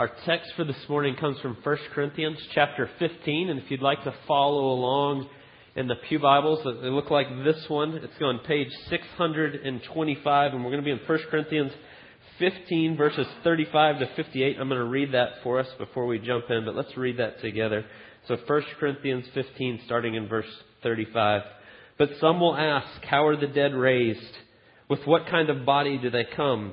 Our text for this morning comes from 1 Corinthians chapter 15, and if you'd like to follow along in the Pew Bibles, they look like this one. It's on page 625, and we're going to be in 1 Corinthians 15, verses 35 to 58. I'm going to read that for us before we jump in, but let's read that together. So 1 Corinthians 15, starting in verse 35. But some will ask, How are the dead raised? With what kind of body do they come?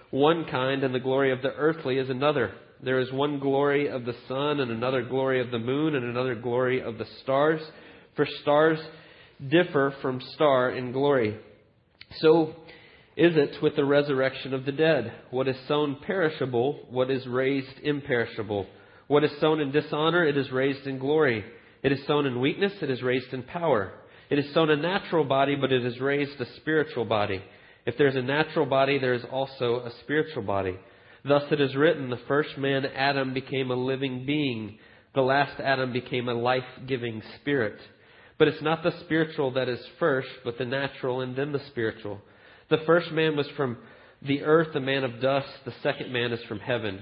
one kind, and the glory of the earthly is another. There is one glory of the sun, and another glory of the moon, and another glory of the stars. For stars differ from star in glory. So is it with the resurrection of the dead. What is sown perishable, what is raised imperishable. What is sown in dishonor, it is raised in glory. It is sown in weakness, it is raised in power. It is sown a natural body, but it is raised a spiritual body. If there is a natural body, there is also a spiritual body. Thus it is written, the first man, Adam, became a living being. The last Adam became a life giving spirit. But it's not the spiritual that is first, but the natural and then the spiritual. The first man was from the earth, a man of dust. The second man is from heaven.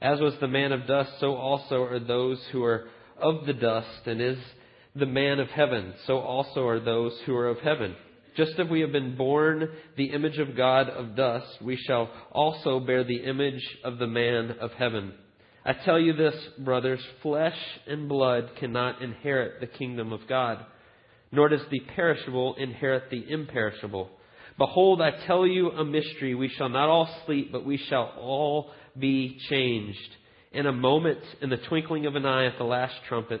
As was the man of dust, so also are those who are of the dust, and is the man of heaven, so also are those who are of heaven. Just as we have been born the image of God of dust, we shall also bear the image of the man of heaven. I tell you this, brothers, flesh and blood cannot inherit the kingdom of God, nor does the perishable inherit the imperishable. Behold, I tell you a mystery. We shall not all sleep, but we shall all be changed. In a moment, in the twinkling of an eye at the last trumpet,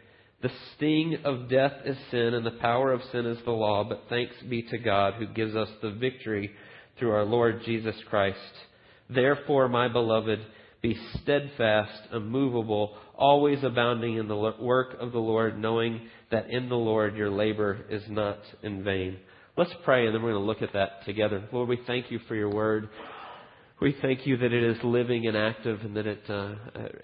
The sting of death is sin, and the power of sin is the law, but thanks be to God who gives us the victory through our Lord Jesus Christ. Therefore, my beloved, be steadfast, immovable, always abounding in the work of the Lord, knowing that in the Lord your labor is not in vain. Let's pray, and then we're going to look at that together. Lord, we thank you for your word. We thank you that it is living and active and that it, uh,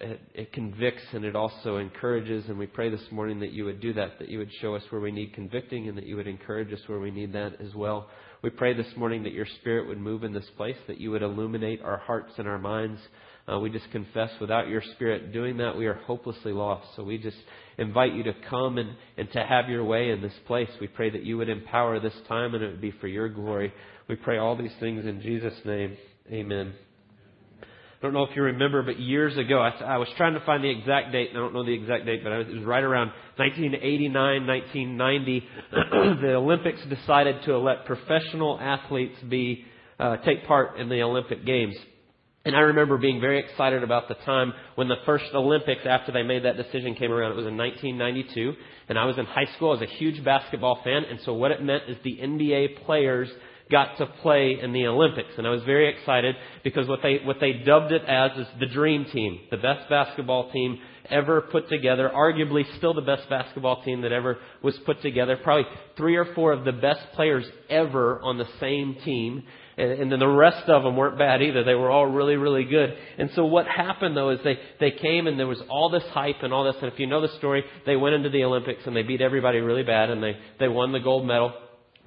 it, it, convicts and it also encourages. And we pray this morning that you would do that, that you would show us where we need convicting and that you would encourage us where we need that as well. We pray this morning that your Spirit would move in this place, that you would illuminate our hearts and our minds. Uh, we just confess without your Spirit doing that, we are hopelessly lost. So we just invite you to come and, and to have your way in this place. We pray that you would empower this time and it would be for your glory. We pray all these things in Jesus' name. Amen. I don't know if you remember, but years ago, I, I, was trying to find the exact date. I don't know the exact date, but it was right around 1989, 1990. the Olympics decided to let professional athletes be uh, take part in the Olympic Games. And I remember being very excited about the time when the first Olympics, after they made that decision, came around. It was in 1992, and I was in high school. I was a huge basketball fan, and so what it meant is the NBA players got to play in the Olympics. And I was very excited because what they, what they dubbed it as is the dream team, the best basketball team ever put together, arguably still the best basketball team that ever was put together. Probably three or four of the best players ever on the same team. And, and then the rest of them weren't bad either. They were all really, really good. And so what happened though is they, they came and there was all this hype and all this. And if you know the story, they went into the Olympics and they beat everybody really bad and they, they won the gold medal.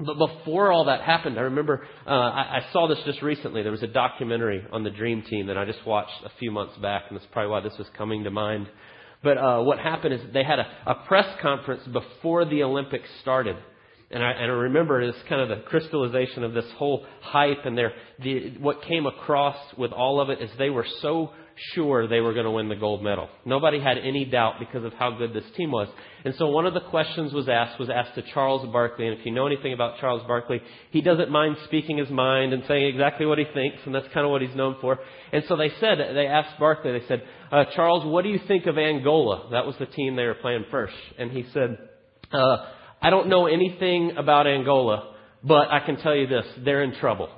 But before all that happened, I remember uh, I, I saw this just recently. There was a documentary on the Dream Team that I just watched a few months back, and that's probably why this was coming to mind. But uh, what happened is they had a, a press conference before the Olympics started. And I, and I remember it's kind of the crystallization of this whole hype and their, the, what came across with all of it is they were so sure they were going to win the gold medal. Nobody had any doubt because of how good this team was. And so one of the questions was asked was asked to Charles Barkley. And if you know anything about Charles Barkley, he doesn't mind speaking his mind and saying exactly what he thinks, and that's kind of what he's known for. And so they said, they asked Barkley, they said, uh, Charles, what do you think of Angola? That was the team they were playing first. And he said, uh, I don't know anything about Angola, but I can tell you this, they're in trouble.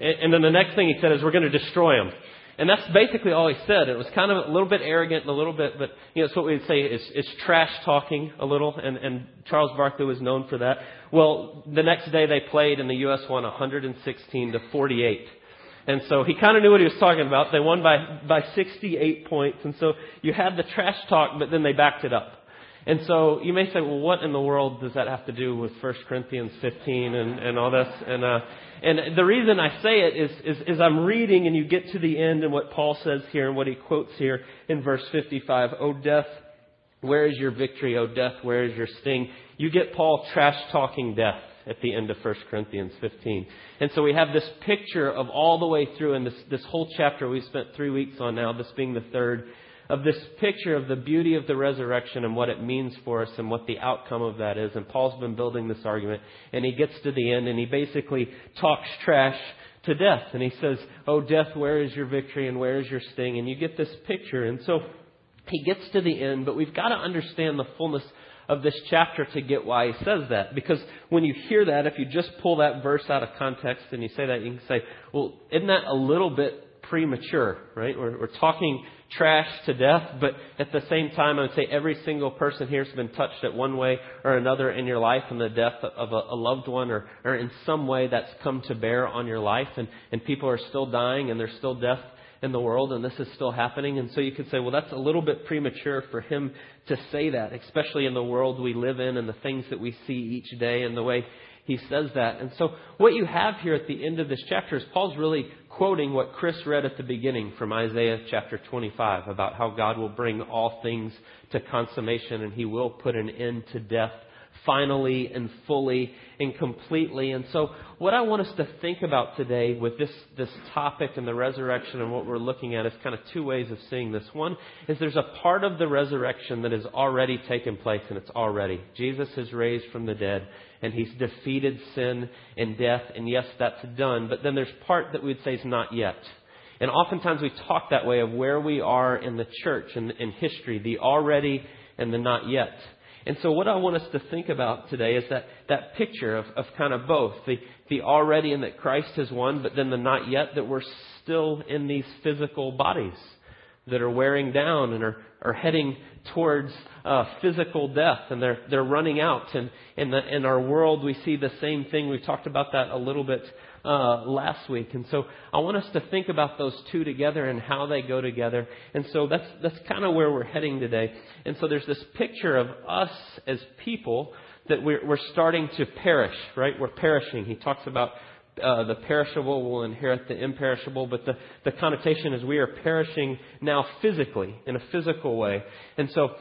And, and then the next thing he said is, we're going to destroy them. And that's basically all he said. It was kind of a little bit arrogant a little bit, but you know, it's what we'd say is, is trash talking a little, and, and Charles Barkley was known for that. Well, the next day they played and the U.S. won 116 to 48. And so he kind of knew what he was talking about. They won by, by 68 points. And so you had the trash talk, but then they backed it up. And so you may say, well, what in the world does that have to do with 1 Corinthians 15 and, and all this? And, uh, and the reason I say it is, is, is I'm reading and you get to the end and what Paul says here and what he quotes here in verse 55. O death, where is your victory? O death, where is your sting? You get Paul trash talking death at the end of 1 Corinthians 15. And so we have this picture of all the way through, and this, this whole chapter we spent three weeks on now, this being the third, of this picture of the beauty of the resurrection and what it means for us and what the outcome of that is. And Paul's been building this argument, and he gets to the end and he basically talks trash to death. And he says, Oh, death, where is your victory and where is your sting? And you get this picture. And so he gets to the end, but we've got to understand the fullness of this chapter to get why he says that. Because when you hear that, if you just pull that verse out of context and you say that, you can say, well, isn't that a little bit premature, right? We're, we're talking trash to death, but at the same time, I would say every single person here has been touched at one way or another in your life and the death of a, a loved one or, or in some way that's come to bear on your life and, and people are still dying and there's still death in the world and this is still happening. And so you could say, well, that's a little bit premature for him to say that, especially in the world we live in and the things that we see each day and the way he says that. And so what you have here at the end of this chapter is Paul's really quoting what Chris read at the beginning from Isaiah chapter 25 about how God will bring all things to consummation and he will put an end to death finally and fully and completely. And so, what I want us to think about today with this, this topic and the resurrection and what we're looking at is kind of two ways of seeing this. One is there's a part of the resurrection that has already taken place, and it's already. Jesus is raised from the dead, and he's defeated sin and death, and yes, that's done. But then there's part that we'd say is not yet. And oftentimes we talk that way of where we are in the church and in, in history, the already and the not yet. And so what I want us to think about today is that, that picture of, of kind of both. The, the already and that Christ has won, but then the not yet that we're still in these physical bodies that are wearing down and are, are heading towards uh, physical death and they're, they're running out. And in, the, in our world, we see the same thing. We've talked about that a little bit uh, last week. And so I want us to think about those two together and how they go together. And so that's, that's kind of where we're heading today. And so there's this picture of us as people that we're, we're starting to perish, right? We're perishing. He talks about uh, the perishable will inherit the imperishable, but the, the connotation is we are perishing now physically, in a physical way. And so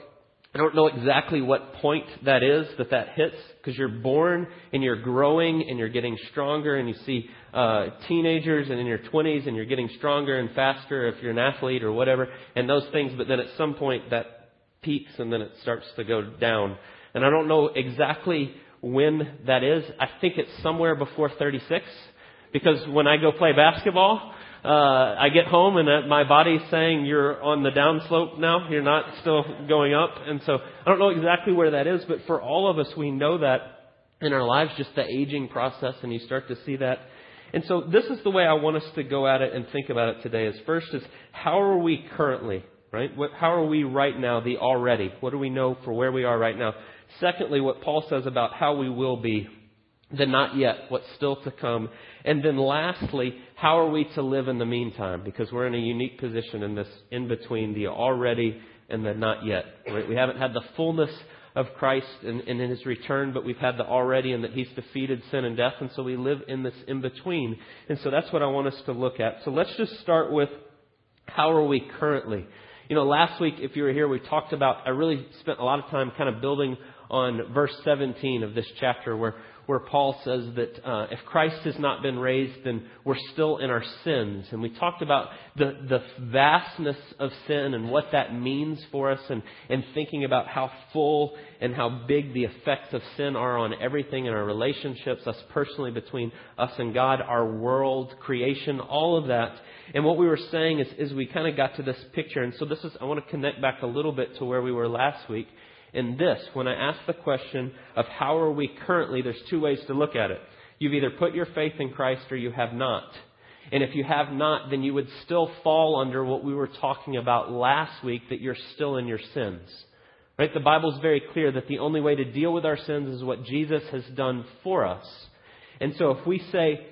I don't know exactly what point that is that that hits because you're born and you're growing and you're getting stronger and you see uh, teenagers and in your 20s and you're getting stronger and faster if you're an athlete or whatever and those things. But then at some point that peaks and then it starts to go down. And I don't know exactly when that is. I think it's somewhere before 36 because when I go play basketball, uh, I get home and uh, my body's saying you're on the downslope now. You're not still going up. And so I don't know exactly where that is, but for all of us, we know that in our lives, just the aging process, and you start to see that. And so this is the way I want us to go at it and think about it today. Is first is how are we currently, right? What, how are we right now? The already. What do we know for where we are right now? Secondly, what Paul says about how we will be the not yet, what's still to come. And then lastly, how are we to live in the meantime? Because we're in a unique position in this in between the already and the not yet. Right? We haven't had the fullness of Christ in, in his return, but we've had the already and that he's defeated sin and death, and so we live in this in between. And so that's what I want us to look at. So let's just start with how are we currently? You know, last week, if you were here, we talked about, I really spent a lot of time kind of building on verse 17 of this chapter where, where Paul says that uh, if Christ has not been raised, then we're still in our sins. And we talked about the, the vastness of sin and what that means for us, and, and thinking about how full and how big the effects of sin are on everything in our relationships, us personally, between us and God, our world, creation, all of that. And what we were saying is, is we kind of got to this picture. And so this is, I want to connect back a little bit to where we were last week. In this, when I ask the question of how are we currently, there's two ways to look at it. You've either put your faith in Christ or you have not. And if you have not, then you would still fall under what we were talking about last week that you're still in your sins. Right? The Bible is very clear that the only way to deal with our sins is what Jesus has done for us. And so if we say,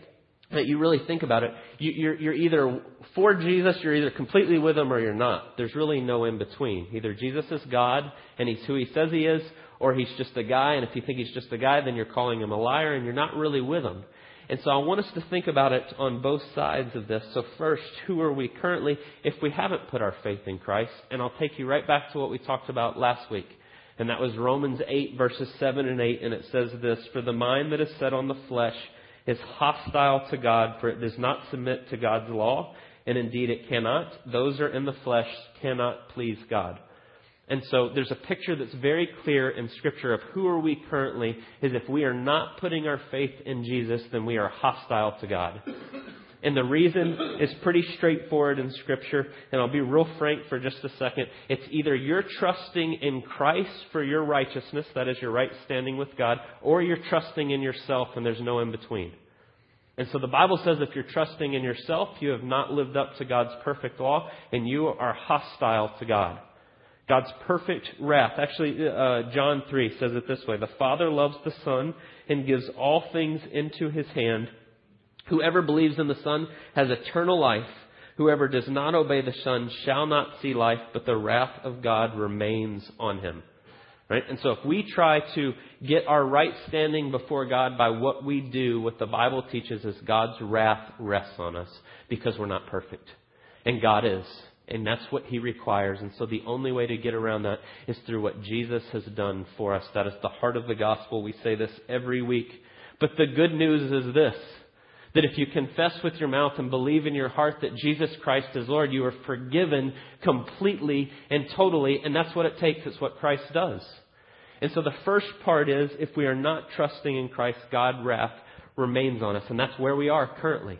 that you really think about it, you, you're, you're either for Jesus, you're either completely with him or you're not. There's really no in between. Either Jesus is God and he's who he says he is, or he's just a guy, and if you think he's just a guy, then you're calling him a liar and you're not really with him. And so I want us to think about it on both sides of this. So first, who are we currently if we haven't put our faith in Christ? And I'll take you right back to what we talked about last week. And that was Romans 8 verses 7 and 8. And it says this, For the mind that is set on the flesh is hostile to God, for it does not submit to God's law, and indeed it cannot. Those are in the flesh cannot please God. And so there's a picture that's very clear in Scripture of who are we currently, is if we are not putting our faith in Jesus, then we are hostile to God. And the reason is pretty straightforward in Scripture, and I'll be real frank for just a second. It's either you're trusting in Christ for your righteousness, that is your right standing with God, or you're trusting in yourself, and there's no in between. And so the Bible says if you're trusting in yourself, you have not lived up to God's perfect law, and you are hostile to God. God's perfect wrath. Actually, uh, John 3 says it this way The Father loves the Son and gives all things into his hand. Whoever believes in the Son has eternal life. Whoever does not obey the Son shall not see life, but the wrath of God remains on him. Right? And so if we try to get our right standing before God by what we do, what the Bible teaches is God's wrath rests on us because we're not perfect. And God is. And that's what He requires. And so the only way to get around that is through what Jesus has done for us. That is the heart of the gospel. We say this every week. But the good news is this that if you confess with your mouth and believe in your heart that Jesus Christ is Lord, you are forgiven completely and totally, and that's what it takes. It's what Christ does. And so the first part is if we are not trusting in Christ, God's wrath remains on us, and that's where we are currently.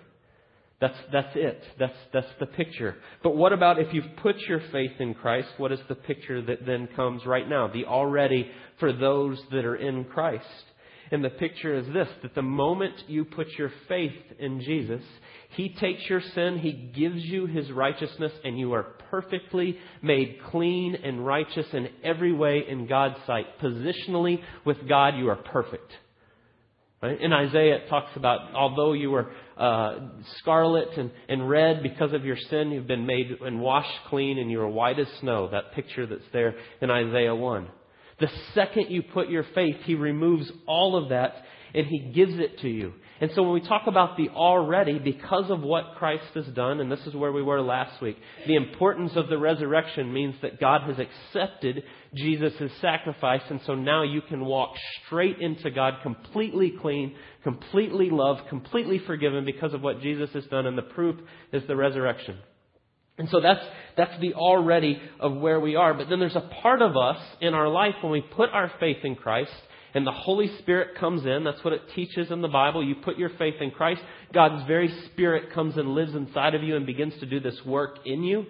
That's, that's it. That's, that's the picture. But what about if you've put your faith in Christ? What is the picture that then comes right now? The already for those that are in Christ. And the picture is this that the moment you put your faith in Jesus, He takes your sin, He gives you His righteousness, and you are perfectly made clean and righteous in every way in God's sight. Positionally, with God, you are perfect. Right? In Isaiah, it talks about although you were uh, scarlet and, and red because of your sin, you've been made and washed clean, and you are white as snow. That picture that's there in Isaiah 1. The second you put your faith, He removes all of that and He gives it to you. And so when we talk about the already, because of what Christ has done, and this is where we were last week, the importance of the resurrection means that God has accepted Jesus' sacrifice, and so now you can walk straight into God completely clean, completely loved, completely forgiven because of what Jesus has done, and the proof is the resurrection. And so that's, that's the already of where we are. But then there's a part of us in our life when we put our faith in Christ and the Holy Spirit comes in. That's what it teaches in the Bible. You put your faith in Christ. God's very Spirit comes and lives inside of you and begins to do this work in you.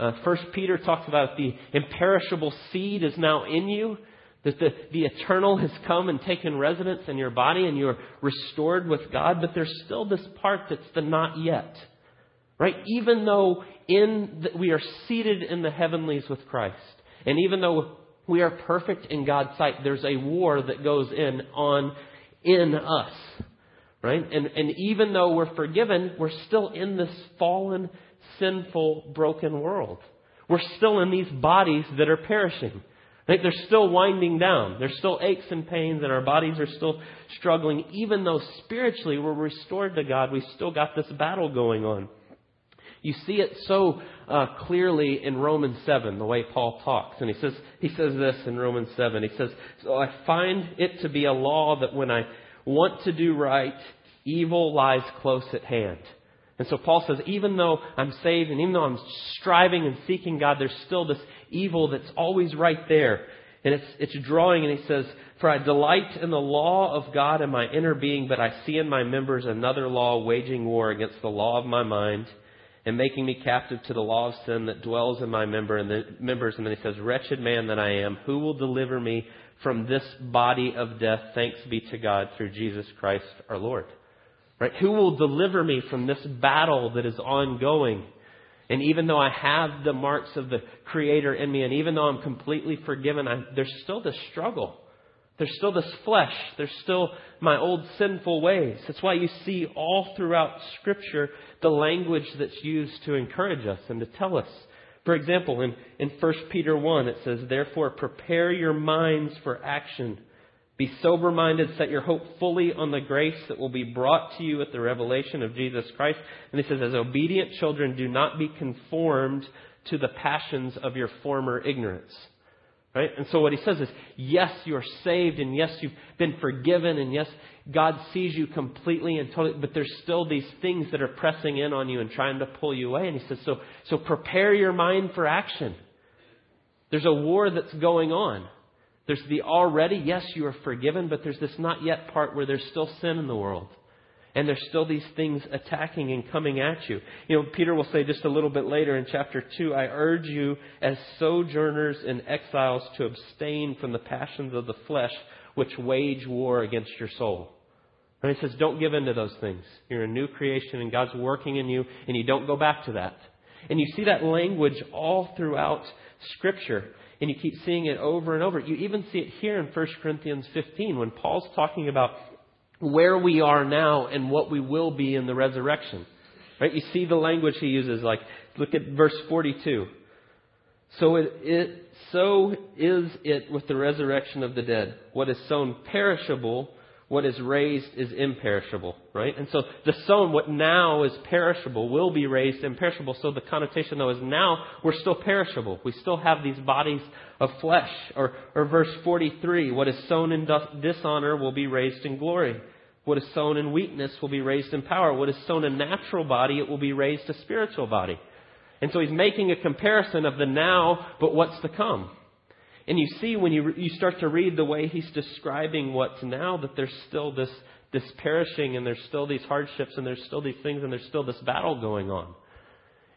Uh, First Peter talks about the imperishable seed is now in you. That the, the eternal has come and taken residence in your body and you're restored with God, but there's still this part that's the not yet. Right? Even though in the, we are seated in the heavenlies with Christ, and even though we are perfect in God's sight, there's a war that goes in on in us. Right? And, and even though we're forgiven, we're still in this fallen, sinful, broken world. We're still in these bodies that are perishing. Right? They're still winding down. There's still aches and pains, and our bodies are still struggling. Even though spiritually we're restored to God, we still got this battle going on. You see it so uh, clearly in Romans 7, the way Paul talks. And he says, he says this in Romans 7. He says, So I find it to be a law that when I, want to do right, evil lies close at hand. And so Paul says, even though I'm saved and even though I'm striving and seeking God, there's still this evil that's always right there. And it's, it's drawing, and he says, For I delight in the law of God in my inner being, but I see in my members another law waging war against the law of my mind and making me captive to the law of sin that dwells in my member and the members. And then he says, Wretched man that I am, who will deliver me from this body of death? Thanks be to God through Jesus Christ our Lord. Right? Who will deliver me from this battle that is ongoing? And even though I have the marks of the Creator in me, and even though I'm completely forgiven, I, there's still this struggle. There's still this flesh. There's still my old sinful ways. That's why you see all throughout Scripture the language that's used to encourage us and to tell us. For example, in, in 1 Peter 1, it says, Therefore, prepare your minds for action be sober minded, set your hope fully on the grace that will be brought to you at the revelation of Jesus Christ. And he says, as obedient children, do not be conformed to the passions of your former ignorance. Right? And so what he says is, yes, you are saved, and yes, you've been forgiven, and yes, God sees you completely and totally, but there's still these things that are pressing in on you and trying to pull you away. And he says, so, so prepare your mind for action. There's a war that's going on. There's the already, yes, you are forgiven, but there's this not yet part where there's still sin in the world. And there's still these things attacking and coming at you. You know, Peter will say just a little bit later in chapter 2, I urge you as sojourners and exiles to abstain from the passions of the flesh which wage war against your soul. And he says, don't give in to those things. You're a new creation and God's working in you and you don't go back to that. And you see that language all throughout Scripture and you keep seeing it over and over. You even see it here in 1 Corinthians 15 when Paul's talking about where we are now and what we will be in the resurrection. Right? You see the language he uses, like, look at verse 42. So it, it so is it with the resurrection of the dead. What is sown perishable what is raised is imperishable, right? And so the sown, what now is perishable, will be raised imperishable. So the connotation, though, is now we're still perishable. We still have these bodies of flesh. Or, or verse 43, what is sown in dishonor will be raised in glory. What is sown in weakness will be raised in power. What is sown in natural body, it will be raised a spiritual body. And so he's making a comparison of the now, but what's to come. And you see when you, you start to read the way he's describing what's now that there's still this, this perishing and there's still these hardships and there's still these things and there's still this battle going on.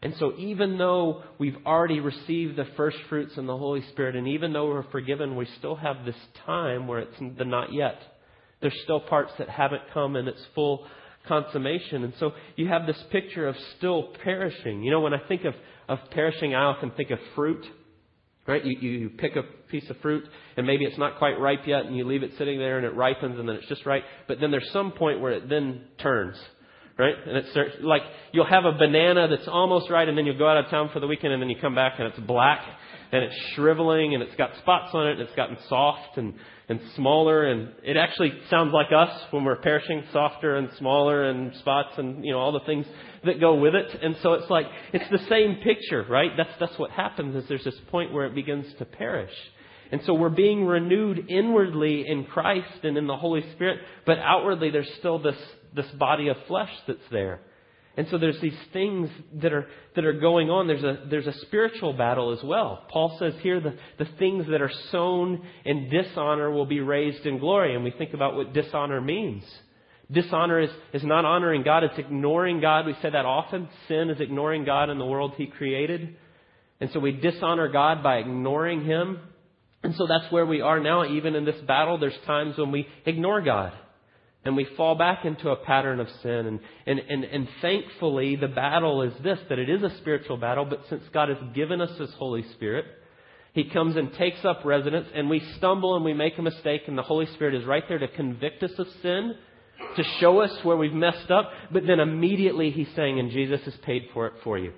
And so even though we've already received the first fruits in the Holy Spirit and even though we're forgiven, we still have this time where it's the not yet. There's still parts that haven't come in its full consummation. And so you have this picture of still perishing. You know, when I think of, of perishing, I often think of fruit. Right? You, you pick a piece of fruit and maybe it's not quite ripe yet and you leave it sitting there and it ripens and then it's just right. But then there's some point where it then turns. Right? And it's like you'll have a banana that's almost right and then you'll go out of town for the weekend and then you come back and it's black and it's shriveling and it's got spots on it and it's gotten soft and, and smaller and it actually sounds like us when we're perishing softer and smaller and spots and you know all the things that go with it. And so it's like it's the same picture right? That's that's what happens is there's this point where it begins to perish. And so we're being renewed inwardly in Christ and in the Holy Spirit but outwardly there's still this this body of flesh that's there and so there's these things that are, that are going on. There's a, there's a spiritual battle as well. Paul says here the, the things that are sown in dishonor will be raised in glory. And we think about what dishonor means. Dishonor is, is not honoring God, it's ignoring God. We say that often. Sin is ignoring God and the world He created. And so we dishonor God by ignoring Him. And so that's where we are now. Even in this battle, there's times when we ignore God. And we fall back into a pattern of sin. And, and, and, and thankfully, the battle is this that it is a spiritual battle, but since God has given us His Holy Spirit, He comes and takes up residence, and we stumble and we make a mistake, and the Holy Spirit is right there to convict us of sin, to show us where we've messed up, but then immediately He's saying, and Jesus has paid for it for you.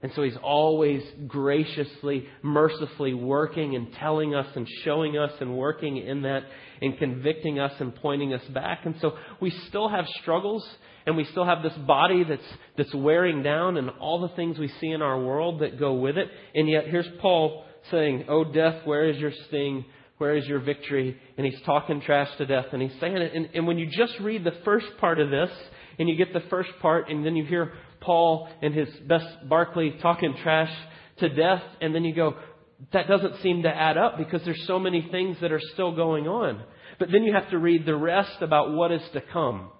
And so he's always graciously, mercifully working and telling us and showing us and working in that and convicting us and pointing us back. And so we still have struggles and we still have this body that's, that's wearing down and all the things we see in our world that go with it. And yet here's Paul saying, Oh death, where is your sting? Where is your victory? And he's talking trash to death and he's saying it. And, and when you just read the first part of this and you get the first part and then you hear Paul and his best Barkley talking trash to death and then you go, that doesn't seem to add up because there's so many things that are still going on. But then you have to read the rest about what is to come.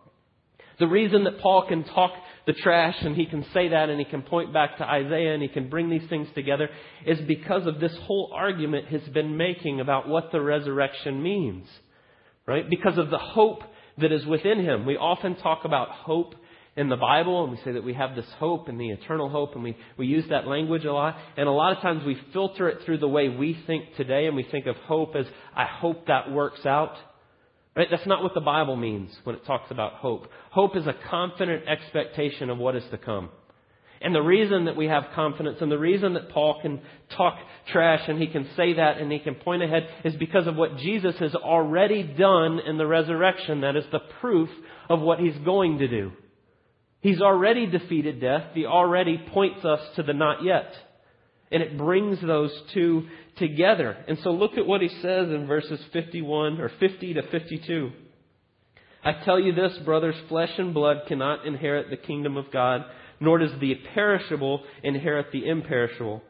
The reason that Paul can talk the trash and he can say that and he can point back to Isaiah and he can bring these things together is because of this whole argument he's been making about what the resurrection means. Right? Because of the hope that is within him. We often talk about hope in the Bible and we say that we have this hope and the eternal hope and we, we use that language a lot. And a lot of times we filter it through the way we think today and we think of hope as, I hope that works out. Right? That's not what the Bible means when it talks about hope. Hope is a confident expectation of what is to come. And the reason that we have confidence and the reason that Paul can talk trash and he can say that and he can point ahead is because of what Jesus has already done in the resurrection. That is the proof of what he's going to do. He's already defeated death. He already points us to the not yet. And it brings those two together. And so look at what he says in verses 51 or 50 to 52. I tell you this, brothers, flesh and blood cannot inherit the kingdom of God, nor does the perishable inherit the imperishable.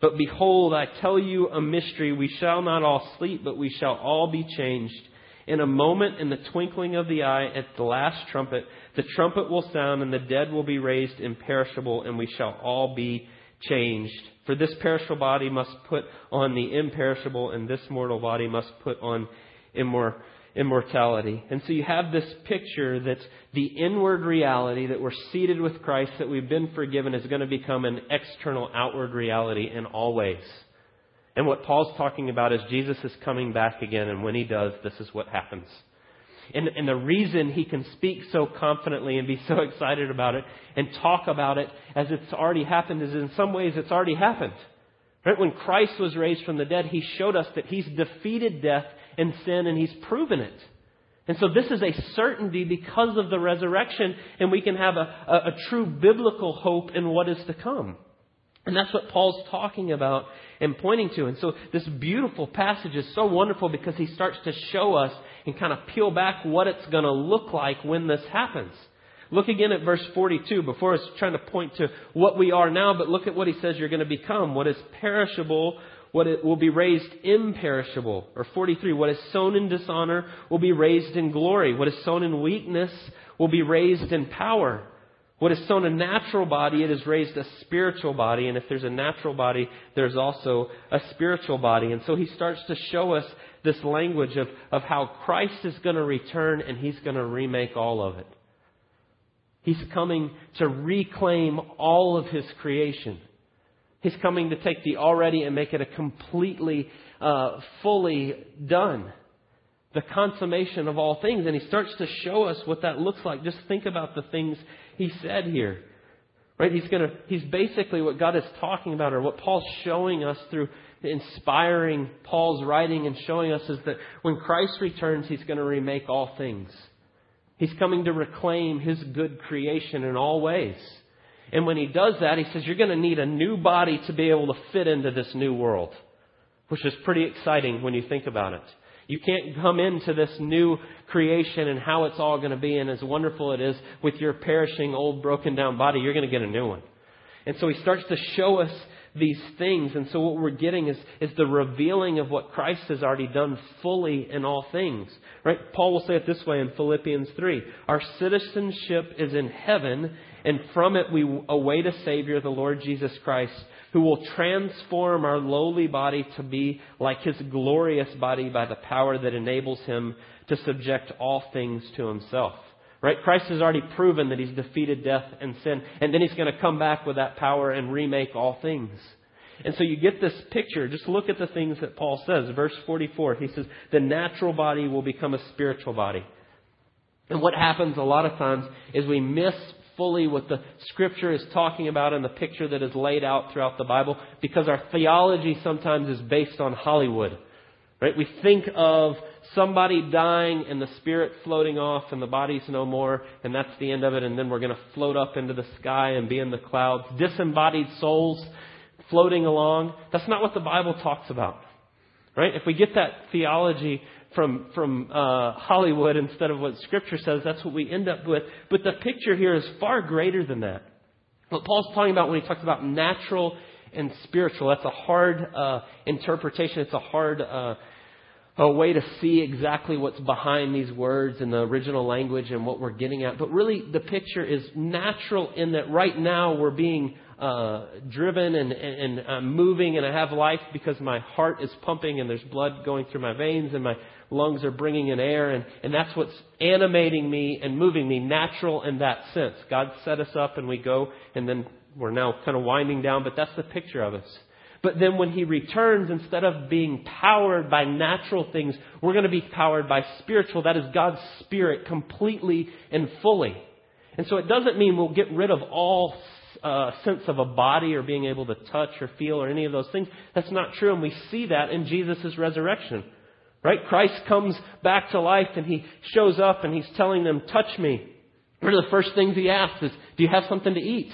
But behold, I tell you a mystery. We shall not all sleep, but we shall all be changed. In a moment, in the twinkling of the eye, at the last trumpet, the trumpet will sound, and the dead will be raised imperishable, and we shall all be changed. For this perishable body must put on the imperishable, and this mortal body must put on immor- immortality. And so you have this picture that the inward reality that we're seated with Christ, that we've been forgiven, is going to become an external, outward reality in all ways. And what Paul's talking about is Jesus is coming back again, and when he does, this is what happens. And, and, the reason he can speak so confidently and be so excited about it and talk about it as it's already happened is in some ways it's already happened. Right? When Christ was raised from the dead, he showed us that he's defeated death and sin and he's proven it. And so this is a certainty because of the resurrection and we can have a, a, a true biblical hope in what is to come. And that's what Paul's talking about and pointing to. And so this beautiful passage is so wonderful because he starts to show us and kind of peel back what it's going to look like when this happens. Look again at verse 42 before it's trying to point to what we are now, but look at what he says you're going to become. What is perishable, what it will be raised imperishable. Or 43, what is sown in dishonor will be raised in glory. What is sown in weakness will be raised in power. What is sown a natural body, it is raised a spiritual body. And if there's a natural body, there's also a spiritual body. And so he starts to show us this language of, of how Christ is going to return and he's going to remake all of it. He's coming to reclaim all of his creation. He's coming to take the already and make it a completely, uh, fully done. The consummation of all things. And he starts to show us what that looks like. Just think about the things he said here. Right? He's gonna, he's basically what God is talking about or what Paul's showing us through inspiring Paul's writing and showing us is that when Christ returns, he's going to remake all things. He's coming to reclaim his good creation in all ways. And when he does that, he says, You're going to need a new body to be able to fit into this new world, which is pretty exciting when you think about it. You can't come into this new creation and how it's all going to be and as wonderful it is with your perishing, old, broken down body. You're going to get a new one. And so he starts to show us these things. And so what we're getting is, is the revealing of what Christ has already done fully in all things. Right? Paul will say it this way in Philippians 3. Our citizenship is in heaven, and from it we await a Savior, the Lord Jesus Christ, who will transform our lowly body to be like his glorious body by the power that enables him to subject all things to himself. Right? Christ has already proven that he's defeated death and sin, and then he's going to come back with that power and remake all things. And so you get this picture. Just look at the things that Paul says. Verse 44, he says, the natural body will become a spiritual body. And what happens a lot of times is we miss fully what the scripture is talking about and the picture that is laid out throughout the Bible because our theology sometimes is based on Hollywood. Right? We think of somebody dying and the spirit floating off and the body's no more and that's the end of it and then we're going to float up into the sky and be in the clouds. Disembodied souls floating along. That's not what the Bible talks about. Right? If we get that theology from, from uh, Hollywood instead of what Scripture says, that's what we end up with. But the picture here is far greater than that. What Paul's talking about when he talks about natural and spiritual, that's a hard uh, interpretation. It's a hard uh, a way to see exactly what's behind these words in the original language and what we're getting at. But really, the picture is natural in that right now we're being uh, driven and, and, and I'm moving and I have life because my heart is pumping and there's blood going through my veins and my lungs are bringing in air and, and that's what's animating me and moving me natural in that sense. God set us up and we go and then we're now kind of winding down, but that's the picture of us. But then when he returns, instead of being powered by natural things, we're going to be powered by spiritual. That is God's Spirit completely and fully. And so it doesn't mean we'll get rid of all uh, sense of a body or being able to touch or feel or any of those things. That's not true, and we see that in Jesus' resurrection. Right? Christ comes back to life and he shows up and he's telling them, Touch me. One of the first things he asks is, Do you have something to eat?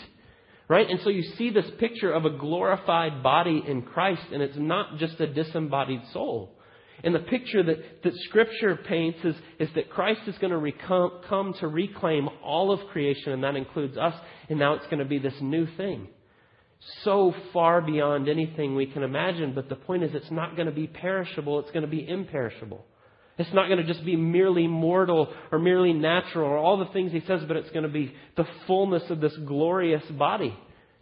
Right? And so you see this picture of a glorified body in Christ, and it's not just a disembodied soul. And the picture that, that Scripture paints is, is that Christ is going to recome, come to reclaim all of creation, and that includes us, and now it's going to be this new thing. So far beyond anything we can imagine, but the point is it's not going to be perishable, it's going to be imperishable. It's not going to just be merely mortal or merely natural or all the things he says, but it's going to be the fullness of this glorious body.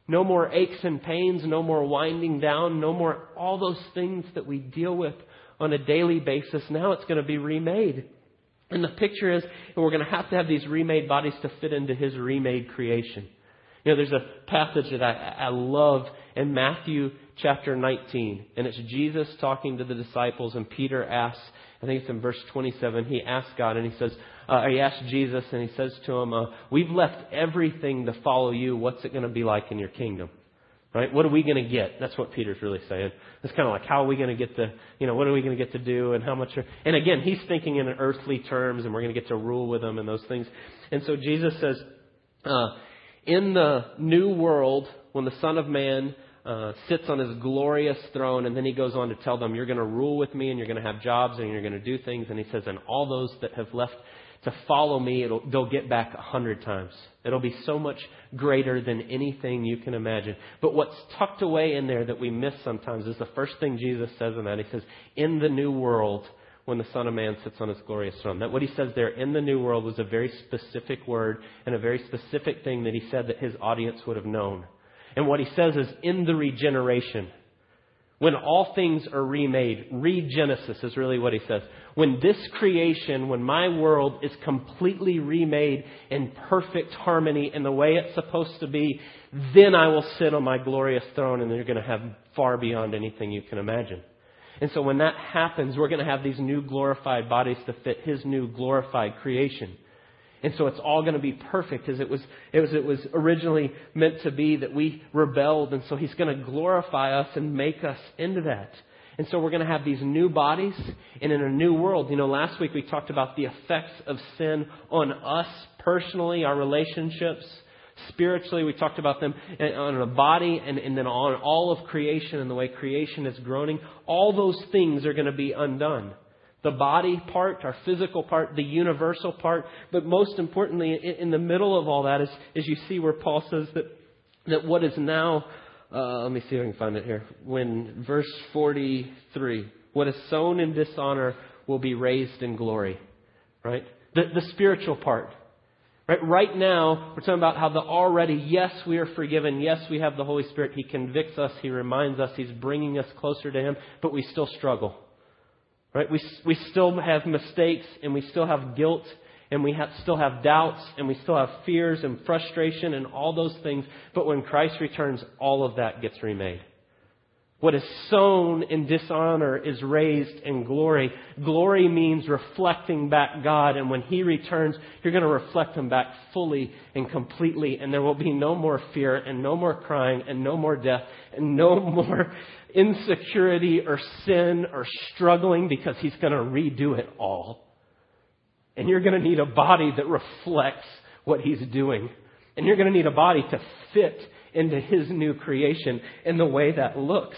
No more aches and pains, no more winding down, no more all those things that we deal with on a daily basis. Now it's going to be remade. And the picture is, and we're going to have to have these remade bodies to fit into his remade creation. You know, there's a passage that I, I love in Matthew chapter 19, and it's Jesus talking to the disciples, and Peter asks, I think it's in verse 27. He asks God and he says, uh, he asks Jesus and he says to him, uh, We've left everything to follow you. What's it going to be like in your kingdom? Right? What are we going to get? That's what Peter's really saying. It's kind of like, how are we going to get the, you know, what are we going to get to do and how much are, and again, he's thinking in earthly terms and we're going to get to rule with him and those things. And so Jesus says, uh, in the new world, when the Son of Man uh, sits on his glorious throne, and then he goes on to tell them, You're going to rule with me, and you're going to have jobs, and you're going to do things. And he says, And all those that have left to follow me, it'll, they'll get back a hundred times. It'll be so much greater than anything you can imagine. But what's tucked away in there that we miss sometimes is the first thing Jesus says in that. He says, In the new world, when the Son of Man sits on his glorious throne. That what he says there in the new world was a very specific word and a very specific thing that he said that his audience would have known. And what he says is in the regeneration. When all things are remade, regenesis is really what he says. When this creation, when my world is completely remade in perfect harmony in the way it's supposed to be, then I will sit on my glorious throne and you're going to have far beyond anything you can imagine. And so when that happens, we're going to have these new glorified bodies to fit his new glorified creation. And so it's all going to be perfect as it was, it was, it was originally meant to be that we rebelled. And so he's going to glorify us and make us into that. And so we're going to have these new bodies and in a new world. You know, last week we talked about the effects of sin on us personally, our relationships. Spiritually, we talked about them on a body and, and then on all of creation and the way creation is groaning. All those things are going to be undone the body part, our physical part, the universal part. But most importantly, in the middle of all that is, is you see where Paul says that, that what is now, uh, let me see if I can find it here. When verse 43, what is sown in dishonor will be raised in glory. Right? The, the spiritual part. Right? right now, we're talking about how the already, yes, we are forgiven. Yes, we have the Holy Spirit. He convicts us. He reminds us. He's bringing us closer to Him. But we still struggle. Right? We, we still have mistakes and we still have guilt and we have, still have doubts and we still have fears and frustration and all those things. But when Christ returns, all of that gets remade. What is sown in dishonor is raised in glory. Glory means reflecting back God, and when He returns, you're going to reflect Him back fully and completely, and there will be no more fear, and no more crying, and no more death, and no more insecurity or sin or struggling because He's going to redo it all. And you're going to need a body that reflects what He's doing. And you're going to need a body to fit into His new creation in the way that looks.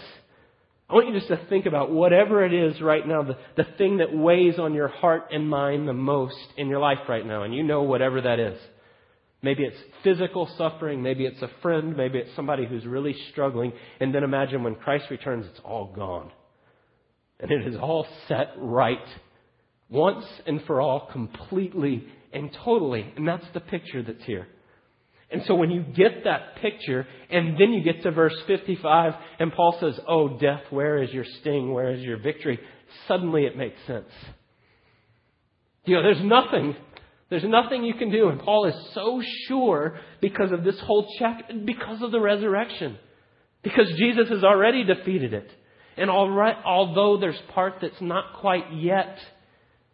I want you just to think about whatever it is right now, the, the thing that weighs on your heart and mind the most in your life right now. And you know whatever that is. Maybe it's physical suffering. Maybe it's a friend. Maybe it's somebody who's really struggling. And then imagine when Christ returns, it's all gone. And it is all set right. Once and for all, completely and totally. And that's the picture that's here. And so when you get that picture, and then you get to verse 55, and Paul says, Oh, death, where is your sting? Where is your victory? Suddenly it makes sense. You know, there's nothing. There's nothing you can do. And Paul is so sure because of this whole check, because of the resurrection. Because Jesus has already defeated it. And although there's part that's not quite yet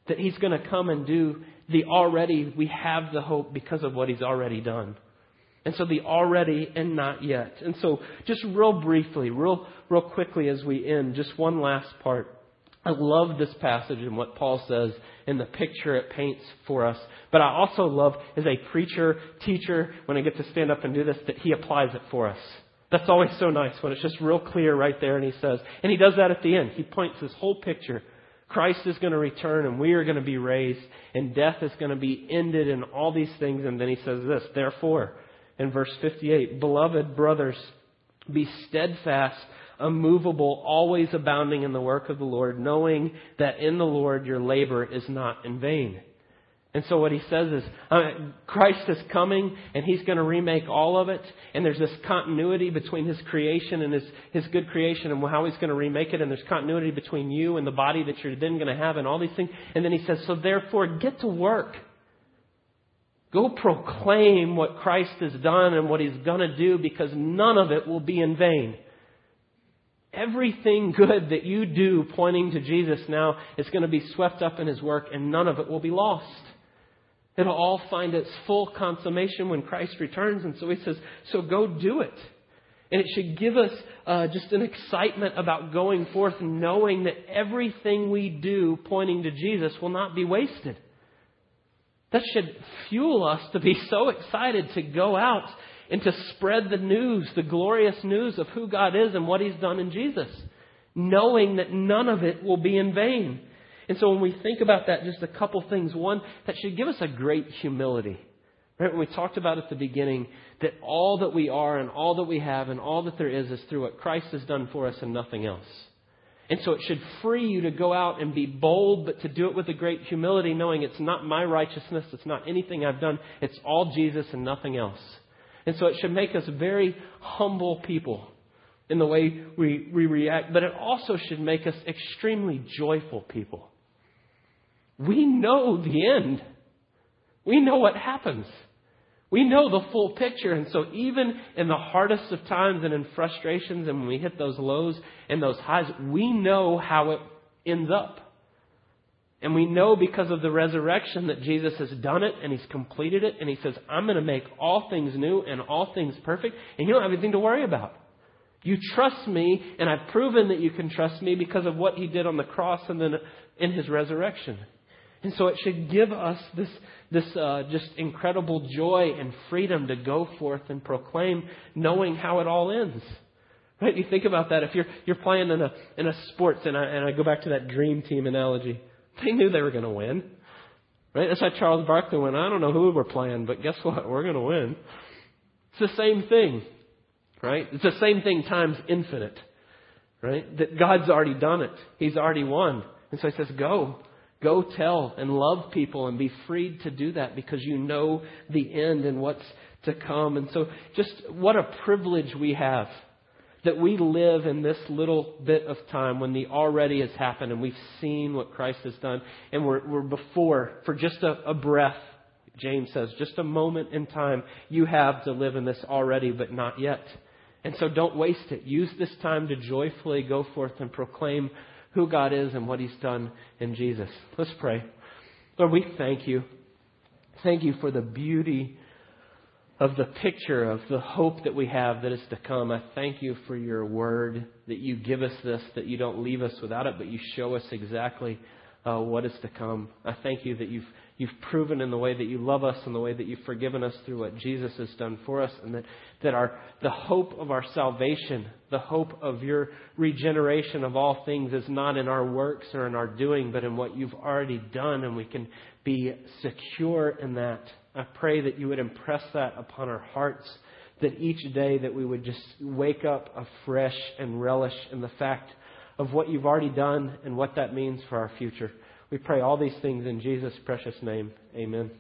that he's going to come and do, the already, we have the hope because of what he's already done. And so the already and not yet. And so just real briefly, real, real quickly as we end, just one last part. I love this passage and what Paul says and the picture it paints for us. But I also love as a preacher, teacher, when I get to stand up and do this, that he applies it for us. That's always so nice when it's just real clear right there and he says, and he does that at the end. He points this whole picture. Christ is going to return and we are going to be raised and death is going to be ended and all these things. And then he says this, therefore, in verse 58. Beloved brothers, be steadfast, immovable, always abounding in the work of the Lord, knowing that in the Lord your labor is not in vain. And so what he says is, uh, Christ is coming and he's going to remake all of it. And there's this continuity between his creation and his, his good creation and how he's going to remake it. And there's continuity between you and the body that you're then going to have and all these things. And then he says, so therefore get to work. Go proclaim what Christ has done and what he's going to do because none of it will be in vain. Everything good that you do pointing to Jesus now is going to be swept up in his work and none of it will be lost. It'll all find its full consummation when Christ returns. And so he says, so go do it. And it should give us uh, just an excitement about going forth, knowing that everything we do pointing to Jesus will not be wasted. That should fuel us to be so excited to go out and to spread the news, the glorious news of who God is and what He's done in Jesus, knowing that none of it will be in vain. And so when we think about that, just a couple things. One, that should give us a great humility. Right? When we talked about at the beginning that all that we are and all that we have and all that there is is through what Christ has done for us and nothing else. And so it should free you to go out and be bold, but to do it with a great humility, knowing it's not my righteousness, it's not anything I've done, it's all Jesus and nothing else. And so it should make us very humble people in the way we, we react, but it also should make us extremely joyful people. We know the end. We know what happens. We know the full picture. And so, even in the hardest of times and in frustrations, and when we hit those lows and those highs, we know how it ends up. And we know because of the resurrection that Jesus has done it and He's completed it. And He says, I'm going to make all things new and all things perfect. And you don't have anything to worry about. You trust me, and I've proven that you can trust me because of what He did on the cross and then in His resurrection. And so it should give us this, this uh, just incredible joy and freedom to go forth and proclaim, knowing how it all ends. Right? You think about that. If you're you're playing in a in a sports, and I and I go back to that dream team analogy, they knew they were going to win. Right? That's why Charles Barkley went. I don't know who we're playing, but guess what? We're going to win. It's the same thing, right? It's the same thing times infinite, right? That God's already done it. He's already won, and so He says, "Go." Go tell and love people and be freed to do that because you know the end and what's to come. And so, just what a privilege we have that we live in this little bit of time when the already has happened and we've seen what Christ has done and we're, we're before for just a, a breath. James says, just a moment in time you have to live in this already, but not yet. And so don't waste it. Use this time to joyfully go forth and proclaim who God is and what He's done in Jesus. Let's pray. Lord, we thank you. Thank you for the beauty of the picture of the hope that we have that is to come. I thank you for your word, that you give us this, that you don't leave us without it, but you show us exactly uh, what is to come. I thank you that you've you've proven in the way that you love us and the way that you've forgiven us through what Jesus has done for us, and that that our the hope of our salvation, the hope of your regeneration of all things, is not in our works or in our doing, but in what you've already done, and we can be secure in that. I pray that you would impress that upon our hearts that each day that we would just wake up afresh and relish in the fact of what you've already done and what that means for our future. We pray all these things in Jesus' precious name. Amen.